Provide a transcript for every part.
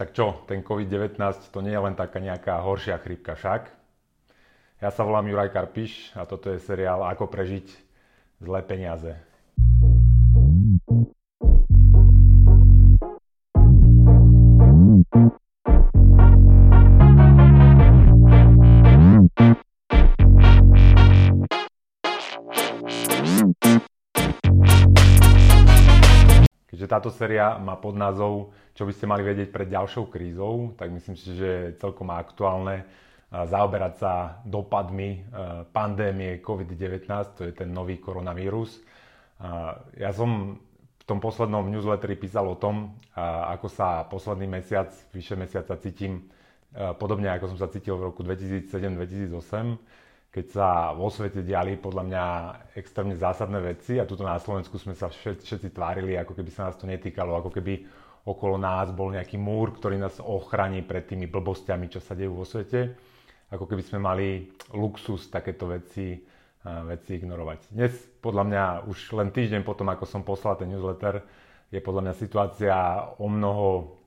Tak čo, ten COVID-19 to nie je len taká nejaká horšia chrípka však. Ja sa volám Juraj Karpiš a toto je seriál Ako prežiť zlé peniaze. Táto séria má pod názov Čo by ste mali vedieť pred ďalšou krízou, tak myslím si, že je celkom aktuálne zaoberať sa dopadmi pandémie COVID-19, to je ten nový koronavírus. Ja som v tom poslednom newsletteri písal o tom, ako sa posledný mesiac, vyše mesiaca cítim podobne ako som sa cítil v roku 2007-2008 keď sa vo svete diali podľa mňa extrémne zásadné veci a tuto na Slovensku sme sa všetci, tvárili, ako keby sa nás to netýkalo, ako keby okolo nás bol nejaký múr, ktorý nás ochráni pred tými blbostiami, čo sa dejú vo svete. Ako keby sme mali luxus takéto veci, veci ignorovať. Dnes podľa mňa už len týždeň potom, ako som poslal ten newsletter, je podľa mňa situácia o mnoho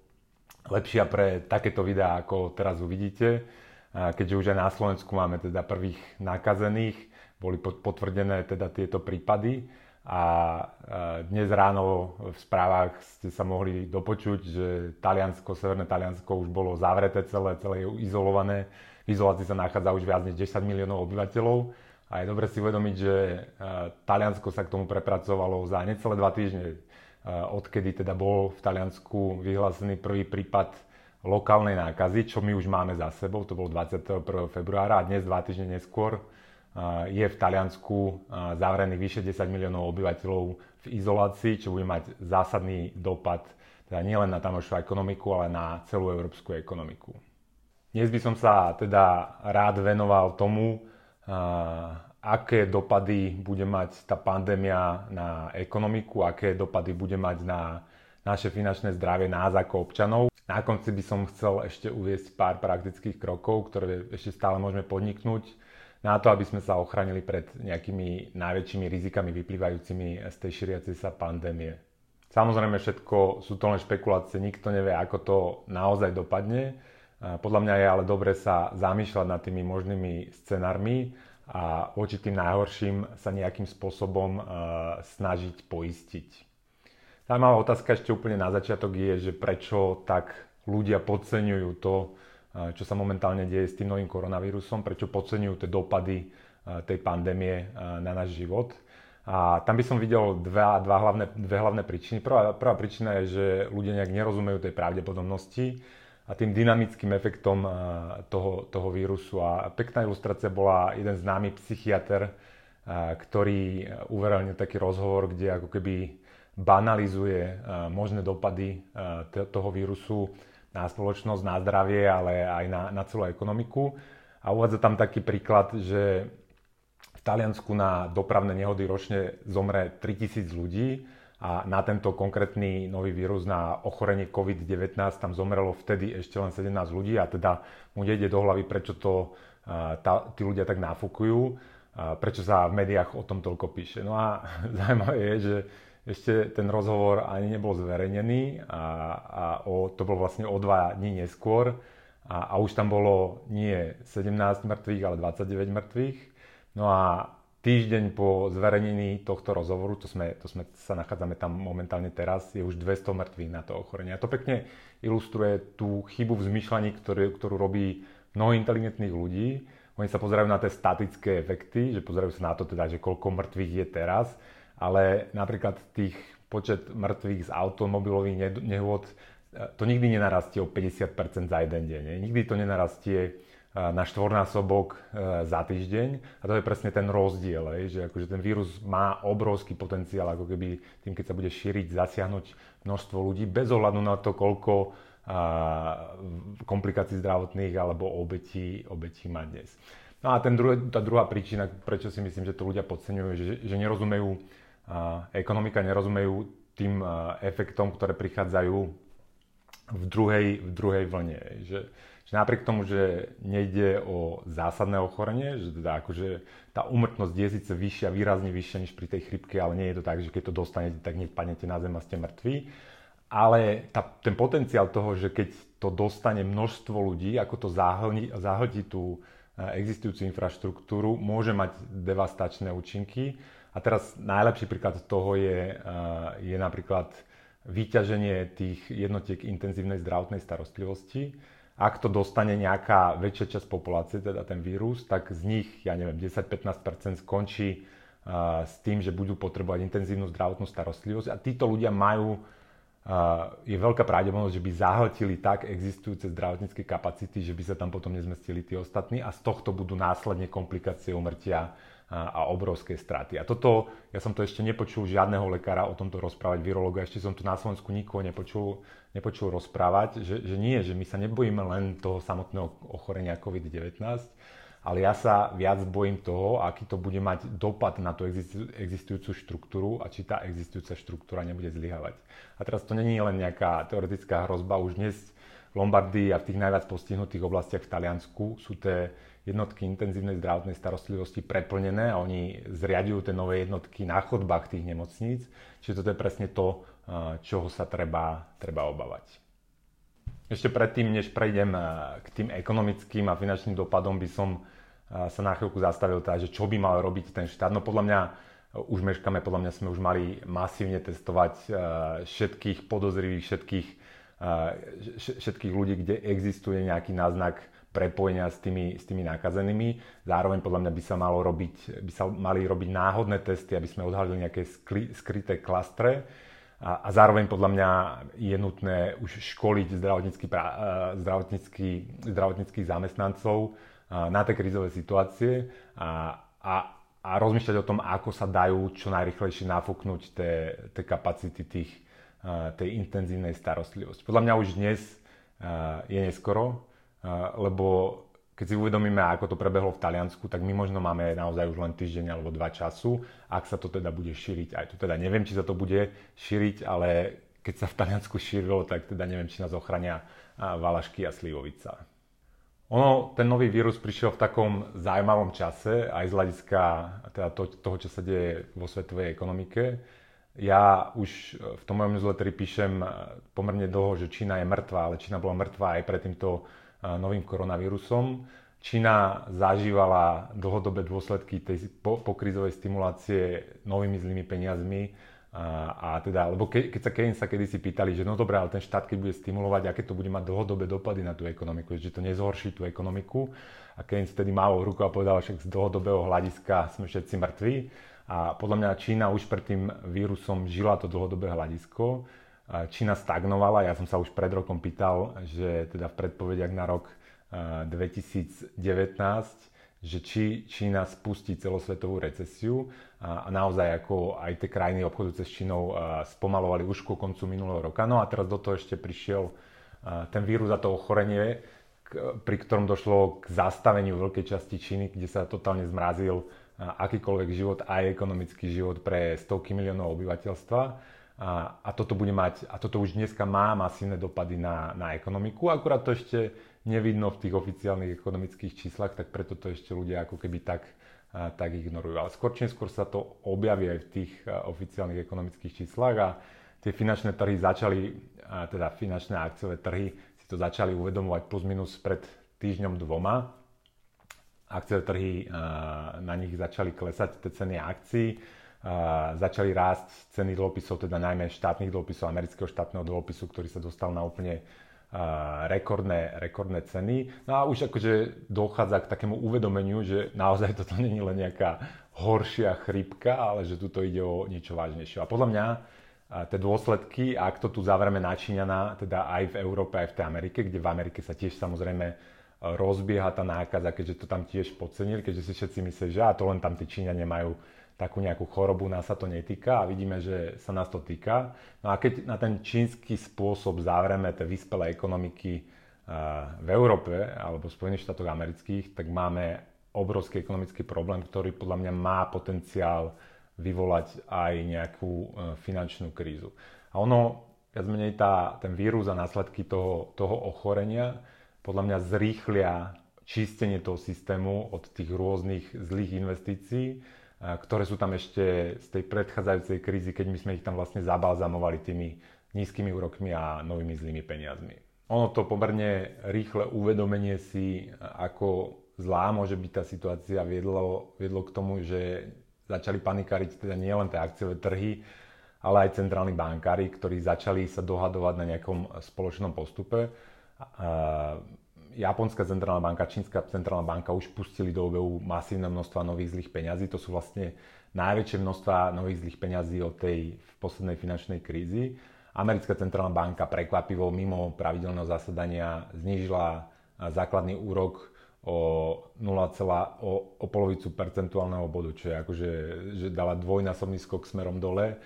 lepšia pre takéto videá, ako teraz uvidíte keďže už aj na Slovensku máme teda prvých nakazených, boli potvrdené teda tieto prípady a dnes ráno v správach ste sa mohli dopočuť, že Taliansko, Severné Taliansko už bolo zavreté celé, celé je izolované. V izolácii sa nachádza už viac než 10 miliónov obyvateľov a je dobre si uvedomiť, že Taliansko sa k tomu prepracovalo za necelé dva týždne, odkedy teda bol v Taliansku vyhlásený prvý prípad lokálnej nákazy, čo my už máme za sebou, to bolo 21. februára a dnes, dva týždne neskôr, je v Taliansku zavrený vyše 10 miliónov obyvateľov v izolácii, čo bude mať zásadný dopad teda nielen na tamošiu ekonomiku, ale na celú európsku ekonomiku. Dnes by som sa teda rád venoval tomu, aké dopady bude mať tá pandémia na ekonomiku, aké dopady bude mať na naše finančné zdravie nás ako občanov. Na konci by som chcel ešte uviesť pár praktických krokov, ktoré ešte stále môžeme podniknúť na to, aby sme sa ochránili pred nejakými najväčšími rizikami vyplývajúcimi z tej šíriacej sa pandémie. Samozrejme všetko sú to len špekulácie, nikto nevie, ako to naozaj dopadne. Podľa mňa je ale dobre sa zamýšľať nad tými možnými scenármi a voči tým najhorším sa nejakým spôsobom snažiť poistiť. Zaujímavá otázka ešte úplne na začiatok je, že prečo tak ľudia podceňujú to, čo sa momentálne deje s tým novým koronavírusom, prečo podceňujú tie dopady tej pandémie na náš život. A tam by som videl dva, dva hlavné, dve hlavné príčiny. Prvá, prvá príčina je, že ľudia nejak nerozumejú tej pravdepodobnosti a tým dynamickým efektom toho, toho vírusu. A pekná ilustrácia bola jeden známy psychiatr, ktorý uverejnil taký rozhovor, kde ako keby banalizuje eh, možné dopady eh, toho vírusu na spoločnosť, na zdravie, ale aj na, na celú ekonomiku. A uvádza tam taký príklad, že v Taliansku na dopravné nehody ročne zomre 3000 ľudí a na tento konkrétny nový vírus, na ochorenie COVID-19 tam zomrelo vtedy ešte len 17 ľudí a teda mu nejde do hlavy, prečo to eh, tá, tí ľudia tak náfukujú, prečo sa v médiách o tom toľko píše. No a zaujímavé je, že ešte ten rozhovor ani nebol zverejnený a, a o, to bolo vlastne o dva dní neskôr a, a už tam bolo nie 17 mŕtvych, ale 29 mŕtvych. No a týždeň po zverejnení tohto rozhovoru, to, sme, to sme sa nachádzame tam momentálne teraz, je už 200 mŕtvych na to ochorenie. A to pekne ilustruje tú chybu v zmyšľaní, ktorú, ktorú robí mnoho inteligentných ľudí. Oni sa pozerajú na tie statické efekty, že pozerajú sa na to teda, že koľko mŕtvych je teraz ale napríklad tých počet mŕtvych z automobilových nehôd, e, to nikdy nenarastie o 50% za jeden deň. Nikdy to nenarastie e, na štvornásobok e, za týždeň. A to je presne ten rozdiel, že akože ten vírus má obrovský potenciál, ako keby tým, keď sa bude šíriť, zasiahnuť množstvo ľudí, bez ohľadu na to, koľko komplikácií zdravotných alebo obetí, obetí má dnes. No a ten druhý, tá druhá príčina, prečo si myslím, že to ľudia podceňujú, že, že nerozumejú ekonomika nerozumejú tým efektom, ktoré prichádzajú v druhej, v druhej vlne. Že, že napriek tomu, že nejde o zásadné ochorenie, že teda akože tá umrtnosť je síce vyššia, výrazne vyššia než pri tej chrypke, ale nie je to tak, že keď to dostanete, tak hneď padnete na zem a ste mŕtvi. ale tá, ten potenciál toho, že keď to dostane množstvo ľudí, ako to zahlní, zahltí tú existujúcu infraštruktúru, môže mať devastačné účinky. A teraz najlepší príklad toho je, je napríklad vyťaženie tých jednotiek intenzívnej zdravotnej starostlivosti. Ak to dostane nejaká väčšia časť populácie, teda ten vírus, tak z nich, ja neviem, 10-15% skončí s tým, že budú potrebovať intenzívnu zdravotnú starostlivosť a títo ľudia majú je veľká pravdepodobnosť, že by zahltili tak existujúce zdravotnícke kapacity, že by sa tam potom nezmestili tí ostatní a z tohto budú následne komplikácie umrtia a obrovské straty. A toto, ja som to ešte nepočul žiadneho lekára o tomto rozprávať, virológa, ešte som tu na Slovensku nikoho nepočul, nepočul rozprávať, že, že nie, že my sa nebojíme len toho samotného ochorenia COVID-19, ale ja sa viac bojím toho, aký to bude mať dopad na tú existujúcu štruktúru a či tá existujúca štruktúra nebude zlyhávať. A teraz to není len nejaká teoretická hrozba, už dnes v Lombardii a v tých najviac postihnutých oblastiach v Taliansku sú tie jednotky intenzívnej zdravotnej starostlivosti preplnené a oni zriadujú tie nové jednotky na chodbách tých nemocníc. Čiže toto je presne to, čoho sa treba, treba obávať. Ešte predtým, než prejdem k tým ekonomickým a finančným dopadom, by som sa na chvíľku zastavil teda, že čo by mal robiť ten štát. No podľa mňa už meškame, podľa mňa sme už mali masívne testovať všetkých podozrivých, všetkých, všetkých ľudí, kde existuje nejaký náznak prepojenia s tými, s tými nakazenými. Zároveň podľa mňa by sa, malo robiť, by sa mali robiť náhodné testy, aby sme odhalili nejaké skry, skryté klastre. A, a zároveň podľa mňa je nutné už školiť zdravotnícky, e, zdravotnícky, zdravotníckých zamestnancov e, na tie krízové situácie a, a, a rozmýšľať o tom, ako sa dajú čo najrychlejšie nafúknuť tie kapacity tých, e, tej intenzívnej starostlivosti. Podľa mňa už dnes je neskoro lebo keď si uvedomíme, ako to prebehlo v Taliansku, tak my možno máme naozaj už len týždeň alebo dva času, ak sa to teda bude šíriť. Aj tu teda neviem, či sa to bude šíriť, ale keď sa v Taliansku šírilo, tak teda neviem, či nás ochrania Valašky a Slivovica. Ono, ten nový vírus prišiel v takom zaujímavom čase, aj z hľadiska teda to, toho, čo sa deje vo svetovej ekonomike. Ja už v tom mojom newsletteri píšem pomerne dlho, že Čína je mŕtva, ale Čína bola mŕtva aj pred týmto novým koronavírusom. Čína zažívala dlhodobé dôsledky tej pokrizovej stimulácie novými zlými peniazmi. A, a teda, lebo ke, keď sa Keynes sa kedysi pýtali, že no dobré, ale ten štát keď bude stimulovať, aké to bude mať dlhodobé dopady na tú ekonomiku, že to nezhorší tú ekonomiku. A Keynes vtedy mával ruku a povedal, že z dlhodobého hľadiska sme všetci mŕtvi. A podľa mňa Čína už pred tým vírusom žila to dlhodobé hľadisko Čína stagnovala. Ja som sa už pred rokom pýtal, že teda v predpovediach na rok 2019, že či Čína spustí celosvetovú recesiu a naozaj ako aj tie krajiny obchodujúce s Čínou spomalovali už ku koncu minulého roka. No a teraz do toho ešte prišiel ten vírus a to ochorenie, pri ktorom došlo k zastaveniu veľkej časti Číny, kde sa totálne zmrazil akýkoľvek život, aj ekonomický život pre stovky miliónov obyvateľstva. A, a, toto bude mať, a toto už dneska má masívne dopady na, na ekonomiku, akurát to ešte nevidno v tých oficiálnych ekonomických číslach, tak preto to ešte ľudia ako keby tak, a, tak ignorujú. Ale skôr či skôr sa to objaví aj v tých a, oficiálnych ekonomických číslach a tie finančné trhy začali, a, teda finančné akciové trhy si to začali uvedomovať plus minus pred týždňom dvoma. Akciové trhy, a, na nich začali klesať tie ceny akcií začali rásť ceny dlhopisov, teda najmä štátnych dlhopisov, amerického štátneho dlhopisu, ktorý sa dostal na úplne rekordné, rekordné ceny. No a už akože dochádza k takému uvedomeniu, že naozaj toto je len nejaká horšia chrypka, ale že tuto ide o niečo vážnejšie. A podľa mňa tie dôsledky, ak to tu zavrieme načíňaná, teda aj v Európe, aj v tej Amerike, kde v Amerike sa tiež samozrejme rozbieha tá nákaza, keďže to tam tiež podcenili, keďže si všetci myslí, že a to len tam tí Číňania majú takú nejakú chorobu, nás sa to netýka a vidíme, že sa nás to týka. No a keď na ten čínsky spôsob zavreme tie vyspelé ekonomiky eh, v Európe alebo v Spojených štátoch amerických, tak máme obrovský ekonomický problém, ktorý podľa mňa má potenciál vyvolať aj nejakú eh, finančnú krízu. A ono, viac menej tá, ten vírus a následky toho, toho ochorenia podľa mňa zrýchlia čistenie toho systému od tých rôznych zlých investícií ktoré sú tam ešte z tej predchádzajúcej krízy, keď my sme ich tam vlastne zabalzamovali tými nízkymi úrokmi a novými zlými peniazmi. Ono to pomerne rýchle uvedomenie si, ako zlá môže byť tá situácia, viedlo, viedlo k tomu, že začali panikáriť teda nielen tie akciové trhy, ale aj centrálni bankári, ktorí začali sa dohadovať na nejakom spoločnom postupe. Japonská centrálna banka, čínska centrálna banka už pustili do obehu masívne množstva nových zlých peňazí. To sú vlastne najväčšie množstva nových zlých peňazí od tej poslednej finančnej krízy. Americká centrálna banka prekvapivo mimo pravidelného zasadania znížila základný úrok o 0, o, o polovicu percentuálneho bodu, čo je akože, že dala dvojnásobný skok smerom dole.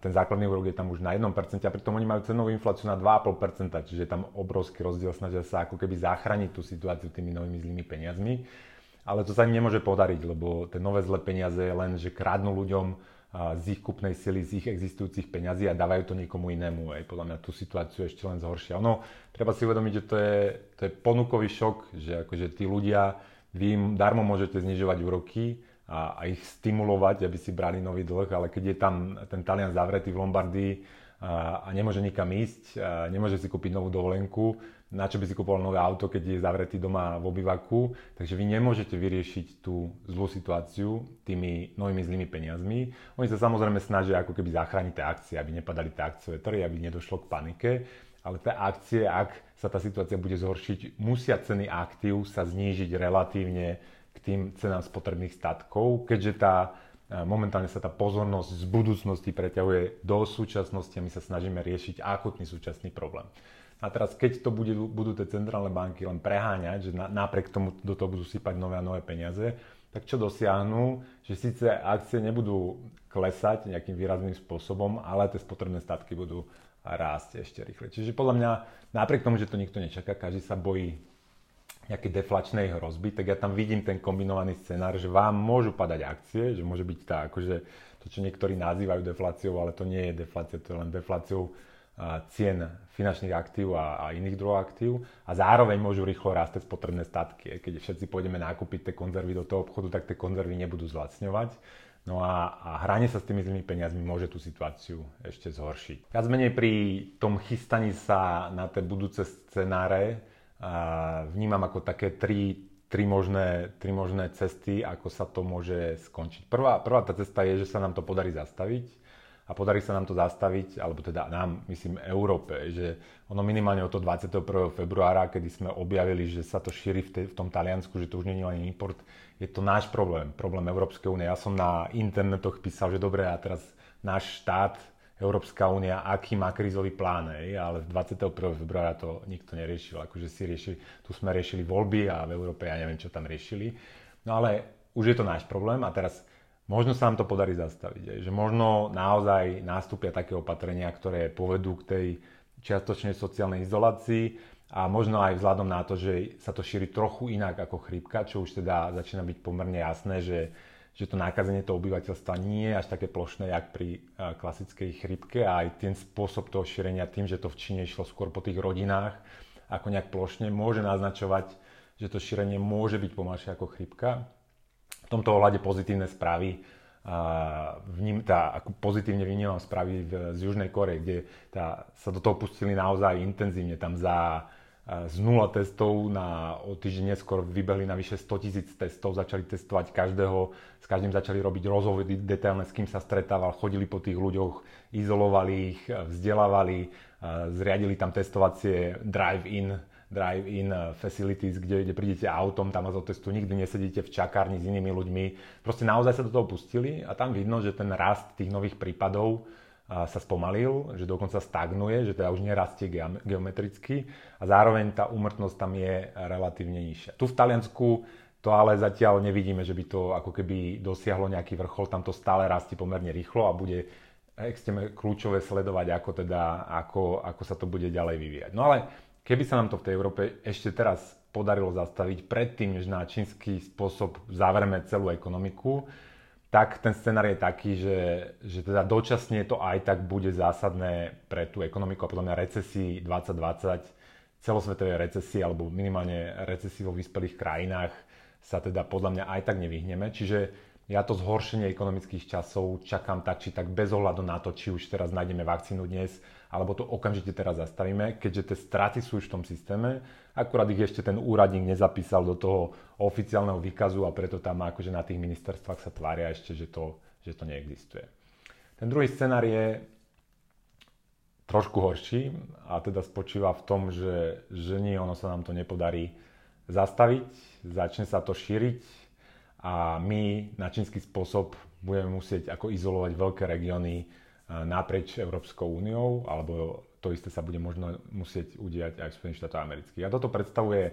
Ten základný úrok je tam už na 1% a pritom oni majú cenovú infláciu na 2,5%, čiže je tam obrovský rozdiel, snažia sa ako keby zachrániť tú situáciu tými novými zlými peniazmi. Ale to sa im nemôže podariť, lebo tie nové zlé peniaze len, že kradnú ľuďom z ich kupnej sily, z ich existujúcich peňazí a dávajú to niekomu inému. Aj podľa mňa tú situáciu ešte len zhoršia. Ono, treba si uvedomiť, že to je, to je ponukový šok, že akože tí ľudia, vy im darmo môžete znižovať úroky a, a ich stimulovať, aby si brali nový dlh, ale keď je tam ten Talian zavretý v Lombardii a, a nemôže nikam ísť, a nemôže si kúpiť novú dovolenku, na čo by si kúpoval nové auto, keď je zavretý doma v obývaku. Takže vy nemôžete vyriešiť tú zlú situáciu tými novými zlými peniazmi. Oni sa samozrejme snažia ako keby zachrániť tie akcie, aby nepadali tie akciové trhy, aby nedošlo k panike. Ale tie akcie, ak sa tá situácia bude zhoršiť, musia ceny aktív sa znížiť relatívne k tým cenám spotrebných statkov, keďže tá momentálne sa tá pozornosť z budúcnosti preťahuje do súčasnosti a my sa snažíme riešiť akutný súčasný problém. A teraz, keď to bude, budú tie centrálne banky len preháňať, že na, napriek tomu do toho budú sypať nové a nové peniaze, tak čo dosiahnu, že síce akcie nebudú klesať nejakým výrazným spôsobom, ale tie spotrebné statky budú rásť ešte rýchle. Čiže podľa mňa, napriek tomu, že to nikto nečaká, každý sa bojí nejakej deflačnej hrozby, tak ja tam vidím ten kombinovaný scenár, že vám môžu padať akcie, že môže byť tá, akože to, čo niektorí nazývajú defláciou, ale to nie je deflácia, to je len defláciou cien finančných aktív a, a iných druhov aktív a zároveň môžu rýchlo rásť spotrebné statky. Keď všetci pôjdeme nakúpiť tie konzervy do toho obchodu, tak tie konzervy nebudú zlacňovať. No a, a hranie sa s tými zlými peniazmi môže tú situáciu ešte zhoršiť. Viac menej pri tom chystaní sa na tie budúce scenáre vnímam ako také tri, tri, možné, tri možné cesty, ako sa to môže skončiť. Prvá, prvá tá cesta je, že sa nám to podarí zastaviť a podarí sa nám to zastaviť, alebo teda nám, myslím, Európe, že ono minimálne od toho 21. februára, kedy sme objavili, že sa to šíri v, te, v tom Taliansku, že to už nie je len import, je to náš problém, problém Európskej únie. Ja som na internetoch písal, že dobre, a teraz náš štát, Európska únia, aký má krízový plán, ej, ale 21. februára to nikto neriešil, akože si riešili, tu sme riešili voľby a v Európe ja neviem, čo tam riešili. No ale už je to náš problém a teraz možno sa nám to podarí zastaviť. Že možno naozaj nástupia také opatrenia, ktoré povedú k tej čiastočnej sociálnej izolácii a možno aj vzhľadom na to, že sa to šíri trochu inak ako chrípka, čo už teda začína byť pomerne jasné, že, že to nákazenie toho obyvateľstva nie je až také plošné, jak pri klasickej chrípke a aj ten spôsob toho šírenia tým, že to v Číne išlo skôr po tých rodinách ako nejak plošne, môže naznačovať, že to šírenie môže byť pomalšie ako chrípka v tomto ohľade pozitívne správy a vním, tá, ako pozitívne vnímam správy z Južnej Kore, kde tá, sa do toho pustili naozaj intenzívne. Tam za z nula testov na o týždeň neskôr vybehli na vyše 100 tisíc testov, začali testovať každého, s každým začali robiť rozhovory detailné, s kým sa stretával, chodili po tých ľuďoch, izolovali ich, vzdelávali, zriadili tam testovacie drive-in drive-in eh, facilities, kde, kde prídete autom, tam vás otestujú, nikdy nesedíte v čakárni s inými ľuďmi. Proste naozaj sa do toho pustili a tam vidno, že ten rast tých nových prípadov sa spomalil, že dokonca stagnuje, že teda už nerastie geometricky a zároveň tá úmrtnosť tam je relatívne nižšia. Tu v Taliansku to ale zatiaľ nevidíme, že by to ako keby dosiahlo nejaký vrchol, tam to stále rastie pomerne rýchlo a bude extrémne kľúčové sledovať, ako, teda, ako, ako sa to bude ďalej vyvíjať. No ale Keby sa nám to v tej Európe ešte teraz podarilo zastaviť predtým, než na čínsky spôsob zavreme celú ekonomiku, tak ten scenár je taký, že, že teda dočasne to aj tak bude zásadné pre tú ekonomiku a podľa mňa recesii 2020, celosvetovej recesii alebo minimálne recesii vo vyspelých krajinách sa teda podľa mňa aj tak nevyhneme. Čiže ja to zhoršenie ekonomických časov čakám tak či tak bez ohľadu na to, či už teraz nájdeme vakcínu dnes, alebo to okamžite teraz zastavíme, keďže tie straty sú už v tom systéme, akurát ich ešte ten úradník nezapísal do toho oficiálneho výkazu a preto tam akože na tých ministerstvách sa tvária ešte, že to, že to neexistuje. Ten druhý scenár je trošku horší a teda spočíva v tom, že, že nie, ono sa nám to nepodarí zastaviť, začne sa to šíriť, a my na čínsky spôsob budeme musieť ako izolovať veľké regióny naprieč Európskou úniou, alebo to isté sa bude možno musieť udiať aj v Spojených štátoch amerických. A toto predstavuje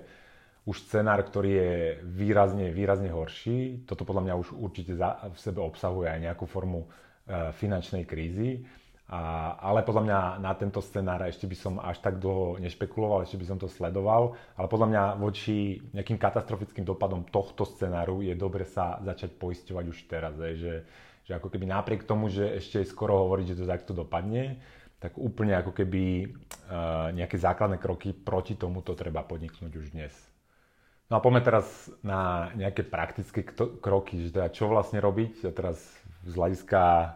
už scenár, ktorý je výrazne, výrazne horší. Toto podľa mňa už určite v sebe obsahuje aj nejakú formu e, finančnej krízy. A, ale podľa mňa na tento scenár ešte by som až tak dlho nešpekuloval, ešte by som to sledoval, ale podľa mňa voči nejakým katastrofickým dopadom tohto scenáru je dobre sa začať poisťovať už teraz, je, že, že ako keby napriek tomu, že ešte skoro hovoriť, že to takto dopadne, tak úplne ako keby uh, nejaké základné kroky proti tomuto treba podniknúť už dnes. No a poďme teraz na nejaké praktické kroky, že teda čo vlastne robiť a teraz z hľadiska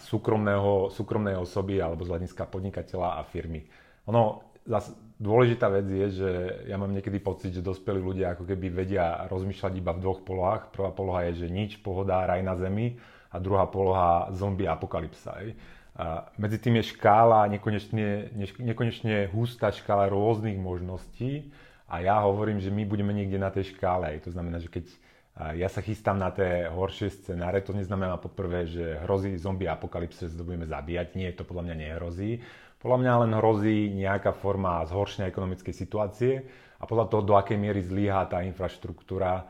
súkromného, súkromnej osoby alebo z hľadiska podnikateľa a firmy. Ono, zase dôležitá vec je, že ja mám niekedy pocit, že dospelí ľudia ako keby vedia rozmýšľať iba v dvoch polohách. Prvá poloha je, že nič, pohoda, raj na zemi a druhá poloha zombie apokalypsa. A medzi tým je škála, nekonečne, nekonečne hustá škála rôznych možností a ja hovorím, že my budeme niekde na tej škále. To znamená, že keď ja sa chystám na tie horšie scenáre, to neznamená poprvé, že hrozí zombie apokalypse, že budeme zabíjať. Nie, to podľa mňa nehrozí. Podľa mňa len hrozí nejaká forma zhoršenia ekonomickej situácie a podľa toho, do akej miery zlíha tá infraštruktúra,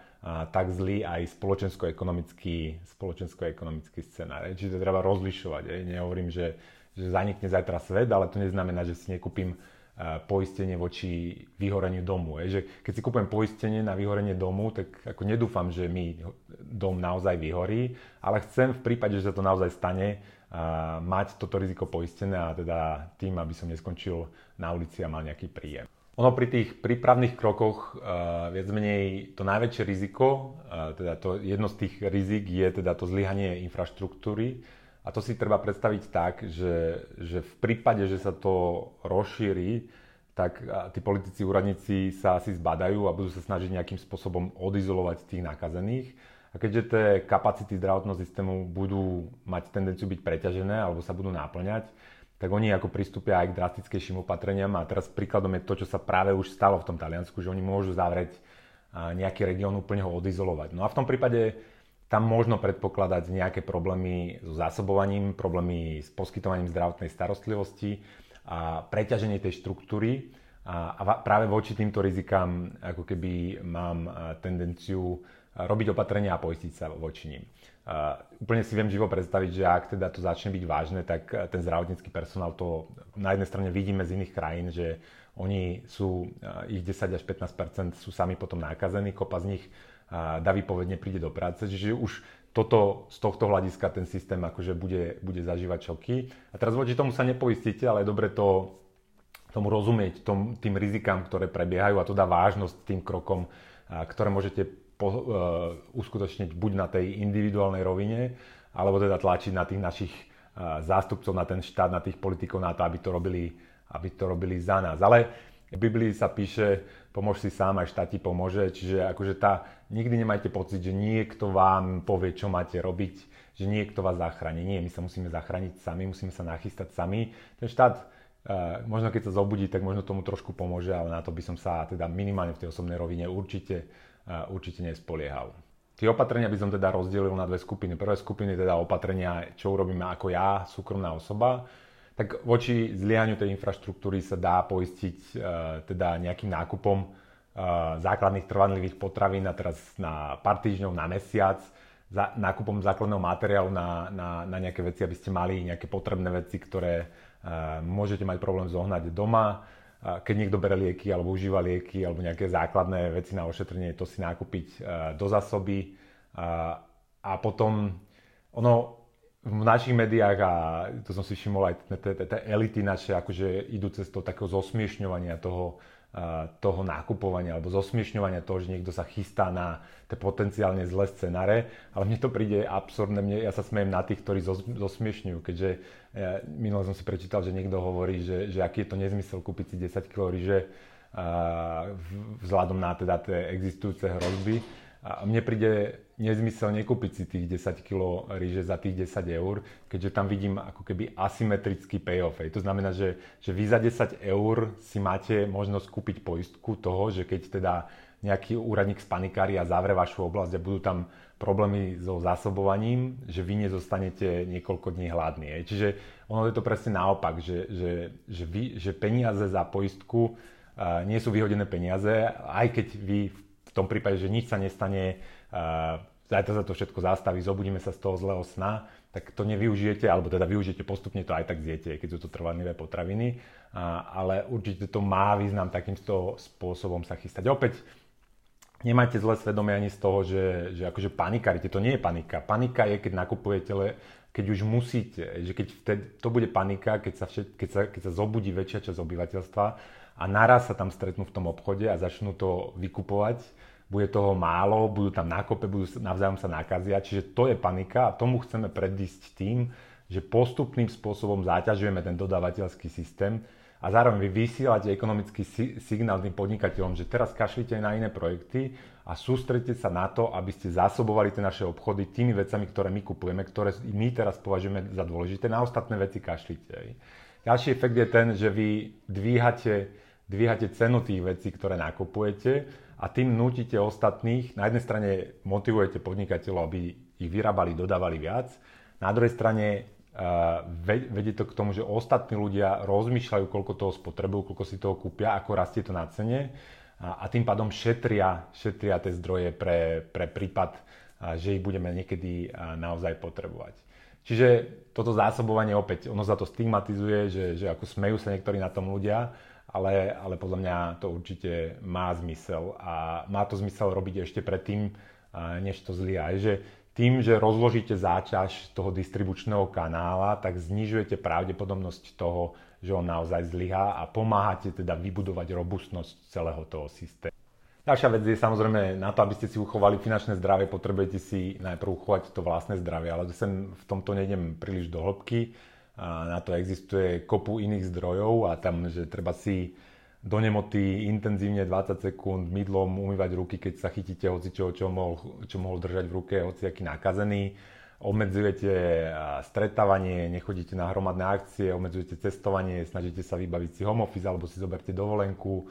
tak zlý aj spoločensko-ekonomický, spoločensko-ekonomický scenár. Čiže to treba rozlišovať. Nehovorím, že, že zanikne zajtra svet, ale to neznamená, že si nekúpim poistenie voči vyhoreniu domu. Je, že keď si kúpem poistenie na vyhorenie domu, tak ako nedúfam, že mi dom naozaj vyhorí, ale chcem v prípade, že sa to naozaj stane, mať toto riziko poistené a teda tým, aby som neskončil na ulici a mal nejaký príjem. Ono pri tých prípravných krokoch uh, viac menej to najväčšie riziko, uh, teda to jedno z tých rizik je teda to zlyhanie infraštruktúry, a to si treba predstaviť tak, že, že v prípade, že sa to rozšíri, tak tí politici, úradníci sa asi zbadajú a budú sa snažiť nejakým spôsobom odizolovať tých nakazených. A keďže tie kapacity zdravotného systému budú mať tendenciu byť preťažené alebo sa budú náplňať, tak oni ako pristúpia aj k drastickejším opatreniam a teraz príkladom je to, čo sa práve už stalo v tom Taliansku, že oni môžu zavrieť nejaký región úplne ho odizolovať. No a v tom prípade tam možno predpokladať nejaké problémy so zásobovaním, problémy s poskytovaním zdravotnej starostlivosti a preťaženie tej štruktúry. A, práve voči týmto rizikám ako keby mám tendenciu robiť opatrenia a poistiť sa voči ním. Uh, úplne si viem živo predstaviť, že ak teda to začne byť vážne, tak ten zdravotnícky personál to na jednej strane vidíme z iných krajín, že oni sú, uh, ich 10 až 15% sú sami potom nákazení, kopa z nich a dá výpovedne príde do práce. Čiže už toto z tohto hľadiska ten systém akože bude, bude zažívať šoky. A teraz voči tomu sa nepoistíte, ale je dobre to, tomu rozumieť, tom, tým rizikám, ktoré prebiehajú a to dá vážnosť tým krokom, ktoré môžete po, uh, uskutočniť buď na tej individuálnej rovine, alebo teda tlačiť na tých našich uh, zástupcov, na ten štát, na tých politikov, na to, aby to robili, aby to robili za nás. Ale v Biblii sa píše, pomôž si sám, aj štát ti pomôže. Čiže akože tá, nikdy nemajte pocit, že niekto vám povie, čo máte robiť, že niekto vás zachráni. Nie, my sa musíme zachrániť sami, musíme sa nachystať sami. Ten štát, uh, možno keď sa zobudí, tak možno tomu trošku pomôže, ale na to by som sa teda minimálne v tej osobnej rovine určite, určite nespoliehal. Tie opatrenia by som teda rozdelil na dve skupiny. Prvé skupiny teda opatrenia, čo urobíme ako ja, súkromná osoba, tak voči zliehaniu tej infraštruktúry sa dá poistiť uh, teda nejakým nákupom uh, základných trvanlivých potravín a teraz na pár týždňov, na mesiac, za, nákupom základného materiálu na, na, na nejaké veci, aby ste mali nejaké potrebné veci, ktoré uh, môžete mať problém zohnať doma. Keď niekto bere lieky alebo užíva lieky alebo nejaké základné veci na ošetrenie, to si nakúpiť uh, do zásoby. A potom ono, v našich médiách, a to som si všimol aj tie elity naše, akože idú cestou takého zosmiešňovania toho toho nakupovania alebo zosmiešňovania toho, že niekto sa chystá na tie potenciálne zlé scenáre, ale mne to príde absurdné, mne, ja sa smejem na tých, ktorí zos, zosmiešňujú, keďže ja, minule som si prečítal, že niekto hovorí, že, že aký je to nezmysel kúpiť si 10 kg ryže vzhľadom na teda tie existujúce hrozby. A mne príde nezmysel nekúpiť si tých 10 kg ríže za tých 10 eur, keďže tam vidím ako keby asymetrický payoff. To znamená, že, že vy za 10 eur si máte možnosť kúpiť poistku toho, že keď teda nejaký úradník z panikári a zavre vašu oblasť a budú tam problémy so zásobovaním, že vy nezostanete niekoľko dní hladní. Čiže ono je to presne naopak, že, že, že, vy, že peniaze za poistku uh, nie sú vyhodené peniaze, aj keď vy v tom prípade, že nič sa nestane, zajtra sa to všetko zastaví, zobudíme sa z toho zlého sna, tak to nevyužijete, alebo teda využijete postupne to aj tak zjete, keď sú to trvanlivé potraviny, uh, ale určite to má význam takýmto spôsobom sa chystať. Opäť, nemajte zlé svedomie ani z toho, že, že akože panikarite, to nie je panika. Panika je, keď nakupujete, keď už musíte, že keď vtedy, to bude panika, keď sa, všet, keď, sa, keď sa zobudí väčšia časť obyvateľstva a naraz sa tam stretnú v tom obchode a začnú to vykupovať, bude toho málo, budú tam nákope, budú navzájom sa nakazia, čiže to je panika a tomu chceme predísť tým, že postupným spôsobom záťažujeme ten dodávateľský systém a zároveň vy vysielate ekonomický signál tým podnikateľom, že teraz kašlite na iné projekty a sústredite sa na to, aby ste zásobovali tie naše obchody tými vecami, ktoré my kupujeme, ktoré my teraz považujeme za dôležité, na ostatné veci kašlite. Ďalší efekt je ten, že vy dvíhate dvíhate cenu tých vecí, ktoré nakupujete a tým nutíte ostatných, na jednej strane motivujete podnikateľov, aby ich vyrábali, dodávali viac, na druhej strane uh, vedie to k tomu, že ostatní ľudia rozmýšľajú, koľko toho spotrebujú, koľko si toho kúpia, ako rastie to na cene a, tým pádom šetria, šetria tie zdroje pre, pre prípad, uh, že ich budeme niekedy uh, naozaj potrebovať. Čiže toto zásobovanie opäť, ono sa to stigmatizuje, že, že ako smejú sa niektorí na tom ľudia, ale, ale podľa mňa to určite má zmysel a má to zmysel robiť ešte predtým, než to zlyha. Že tým, že rozložíte záťaž toho distribučného kanála, tak znižujete pravdepodobnosť toho, že on naozaj zlyhá a pomáhate teda vybudovať robustnosť celého toho systému. Ďalšia vec je samozrejme, na to, aby ste si uchovali finančné zdravie, potrebujete si najprv uchovať to vlastné zdravie, ale sem v tomto nejdem príliš do hĺbky a na to existuje kopu iných zdrojov a tam, že treba si do nemoty intenzívne 20 sekúnd mydlom umývať ruky, keď sa chytíte hocičoho, čo mohol, čo mohol držať v ruke hociaký nakazený. Obmedzujete stretávanie, nechodíte na hromadné akcie, obmedzujete cestovanie, snažíte sa vybaviť si home office alebo si zoberte dovolenku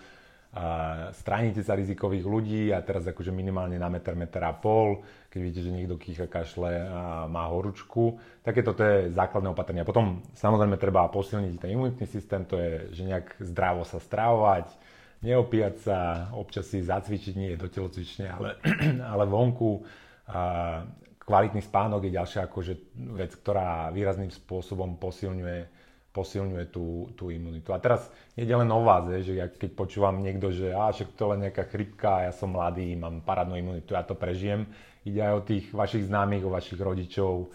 stránite sa rizikových ľudí a teraz akože minimálne na meter, meter a pol, keď vidíte, že niekto kýcha, kašle a má horúčku. Takéto to je základné opatrenia. Potom samozrejme treba posilniť ten imunitný systém, to je, že nejak zdravo sa stravovať, neopíjať sa, občas si zacvičiť, nie do telocvične, ale, ale vonku. A kvalitný spánok je ďalšia akože vec, ktorá výrazným spôsobom posilňuje posilňuje tú, tú imunitu. A teraz je len o vás, že ja keď počúvam niekto, že á, však to len nejaká chrypka, ja som mladý, mám parádnu imunitu, ja to prežijem. Ide aj o tých vašich známych, o vašich rodičov,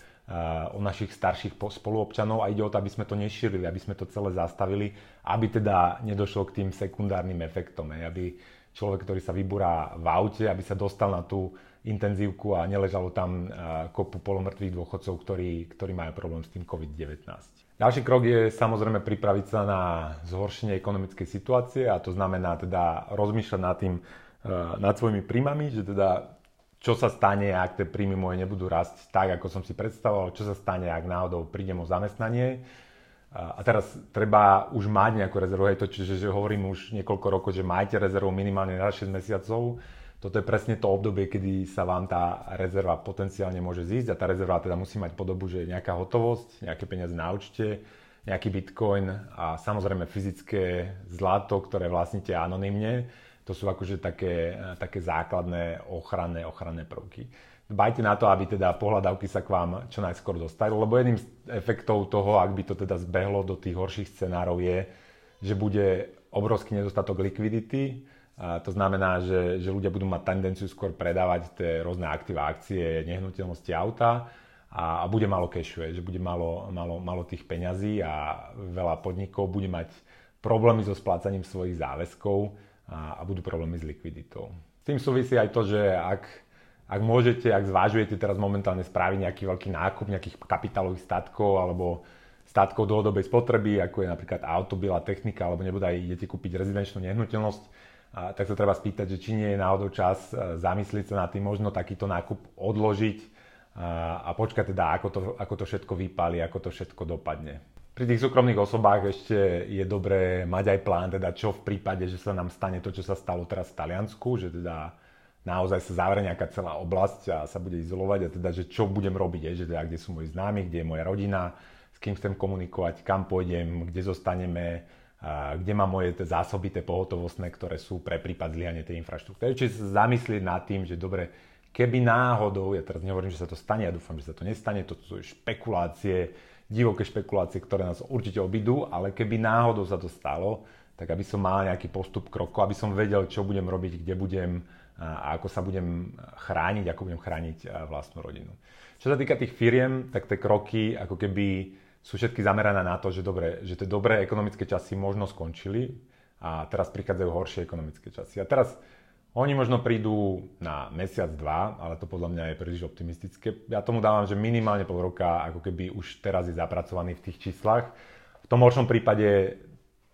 o našich starších spoluobčanov a ide o to, aby sme to nešírili, aby sme to celé zastavili, aby teda nedošlo k tým sekundárnym efektom, aby človek, ktorý sa vybúra v aute, aby sa dostal na tú intenzívku a neležalo tam kopu polomrtvých dôchodcov, ktorí, ktorí majú problém s tým COVID-19. Ďalší krok je samozrejme pripraviť sa na zhoršenie ekonomickej situácie a to znamená teda rozmýšľať nad tým, e, nad svojimi príjmami, že teda čo sa stane, ak tie príjmy moje nebudú rásť tak, ako som si predstavoval, čo sa stane, ak náhodou prídem o zamestnanie. A teraz treba už mať nejakú rezervu, hej, to čiže že hovorím už niekoľko rokov, že majte rezervu minimálne na 6 mesiacov, toto je presne to obdobie, kedy sa vám tá rezerva potenciálne môže zísť a tá rezerva teda musí mať podobu, že nejaká hotovosť, nejaké peniaze na účte, nejaký bitcoin a samozrejme fyzické zlato, ktoré vlastníte anonymne. To sú akože také, také základné ochranné, ochranné prvky. Dbajte na to, aby teda pohľadavky sa k vám čo najskôr dostali, lebo jedným z efektov toho, ak by to teda zbehlo do tých horších scenárov je, že bude obrovský nedostatok likvidity, a to znamená, že, že ľudia budú mať tendenciu skôr predávať tie rôzne aktíva, akcie, nehnuteľnosti, auta a, a bude malo cashu, že bude malo, malo, malo tých peňazí a veľa podnikov bude mať problémy so splácaním svojich záväzkov a, budú problémy s likviditou. S tým súvisí aj to, že ak, ak môžete, ak zvážujete teraz momentálne spraviť nejaký veľký nákup nejakých kapitálových statkov alebo statkov dlhodobej spotreby, ako je napríklad auto, biela technika, alebo nebude aj idete kúpiť rezidenčnú nehnuteľnosť, a, tak sa treba spýtať, že či nie je náhodou čas e, zamyslieť sa nad tým, možno takýto nákup odložiť a, a počkať teda, ako to, ako to všetko vypáli, ako to všetko dopadne. Pri tých súkromných osobách ešte je dobré mať aj plán, teda čo v prípade, že sa nám stane to, čo sa stalo teraz v Taliansku, že teda naozaj sa zavre nejaká celá oblasť a sa bude izolovať a teda, že čo budem robiť, je, že teda, kde sú moji známi, kde je moja rodina, s kým chcem komunikovať, kam pôjdem, kde zostaneme, a kde mám moje zásoby, tie pohotovostné, ktoré sú pre prípad zlyhania tej infraštruktúry. Čiže zamyslieť nad tým, že dobre, keby náhodou, ja teraz nehovorím, že sa to stane, ja dúfam, že sa to nestane, to sú špekulácie, divoké špekulácie, ktoré nás určite obidú, ale keby náhodou sa to stalo, tak aby som mal nejaký postup krokov, aby som vedel, čo budem robiť, kde budem a ako sa budem chrániť, ako budem chrániť vlastnú rodinu. Čo sa týka tých firiem, tak tie kroky ako keby sú všetky zamerané na to, že, dobre, že tie dobré ekonomické časy možno skončili a teraz prichádzajú horšie ekonomické časy. A teraz oni možno prídu na mesiac, dva, ale to podľa mňa je príliš optimistické. Ja tomu dávam, že minimálne pol roka ako keby už teraz je zapracovaný v tých číslach. V tom horšom prípade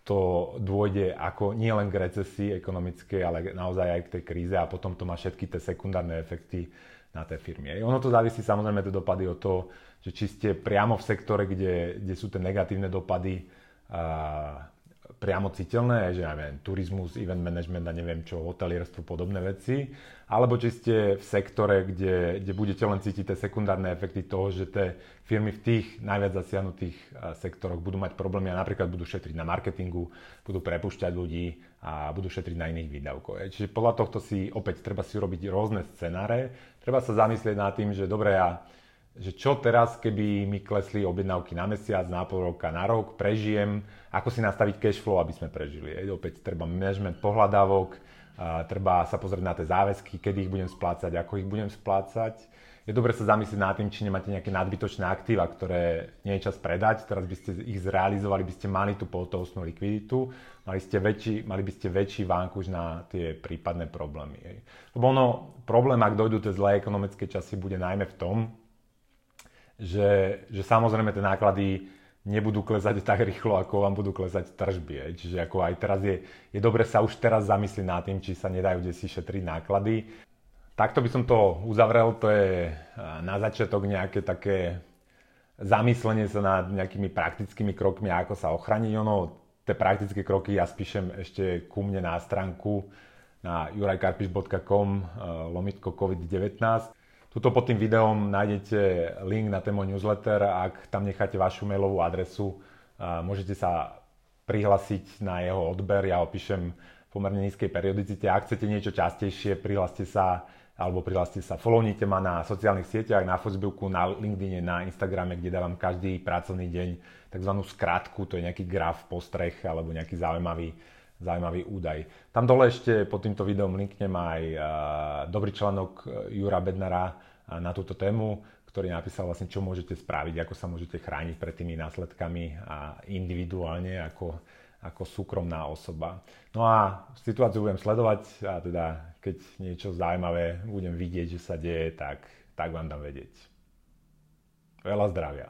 to dôjde ako nie len k recesii ekonomickej, ale naozaj aj k tej kríze a potom to má všetky tie sekundárne efekty na tej firmy. Ono to závisí samozrejme tie dopady od toho, že či ste priamo v sektore, kde, kde sú tie negatívne dopady a, priamo citeľné, že ja neviem, turizmus, event management a neviem čo, hotelierstvo, podobné veci, alebo či ste v sektore, kde, kde budete len cítiť tie sekundárne efekty toho, že tie firmy v tých najviac zasiahnutých sektoroch budú mať problémy a napríklad budú šetriť na marketingu, budú prepušťať ľudí a budú šetriť na iných výdavkoch. Čiže podľa tohto si opäť treba si urobiť rôzne scenáre, treba sa zamyslieť nad tým, že dobre, ja že čo teraz, keby mi klesli objednávky na mesiac, na pol roka, na rok, prežijem, ako si nastaviť cash flow, aby sme prežili. Ej, opäť treba management pohľadávok, treba sa pozrieť na tie záväzky, kedy ich budem splácať, ako ich budem splácať. Je dobre sa zamyslieť nad tým, či nemáte nejaké nadbytočné aktíva, ktoré nie je čas predať. Teraz by ste ich zrealizovali, by ste mali tú pohotovostnú likviditu, mali, ste väčší, mali by ste väčší vánkuš na tie prípadné problémy. Ej. Lebo ono, problém, ak dojdú tie zlé ekonomické časy, bude najmä v tom, že, že samozrejme tie náklady nebudú klesať tak rýchlo, ako vám budú klesať tržby. Čiže ako aj teraz je, je dobre sa už teraz zamyslieť nad tým, či sa nedajú kde si šetriť náklady. Takto by som to uzavrel, to je na začiatok nejaké také zamyslenie sa nad nejakými praktickými krokmi, ako sa ochraniť. Ono, tie praktické kroky ja spíšem ešte ku mne na stránku na jurajkarpiš.com lomitko COVID-19 Tuto pod tým videom nájdete link na ten newsletter. Ak tam necháte vašu mailovú adresu, môžete sa prihlasiť na jeho odber. Ja opíšem v pomerne nízkej periodicite. Ak chcete niečo častejšie, prihláste sa alebo prihláste sa, follownite ma na sociálnych sieťach, na Facebooku, na LinkedIne, na Instagrame, kde dávam každý pracovný deň tzv. skratku, to je nejaký graf, postreh alebo nejaký zaujímavý zaujímavý údaj. Tam dole ešte pod týmto videom linknem aj dobrý článok e, Jura Bednara na túto tému, ktorý napísal vlastne, čo môžete spraviť, ako sa môžete chrániť pred tými následkami a individuálne ako, ako súkromná osoba. No a situáciu budem sledovať a teda keď niečo zaujímavé budem vidieť, že sa deje, tak, tak vám dám vedieť. Veľa zdravia.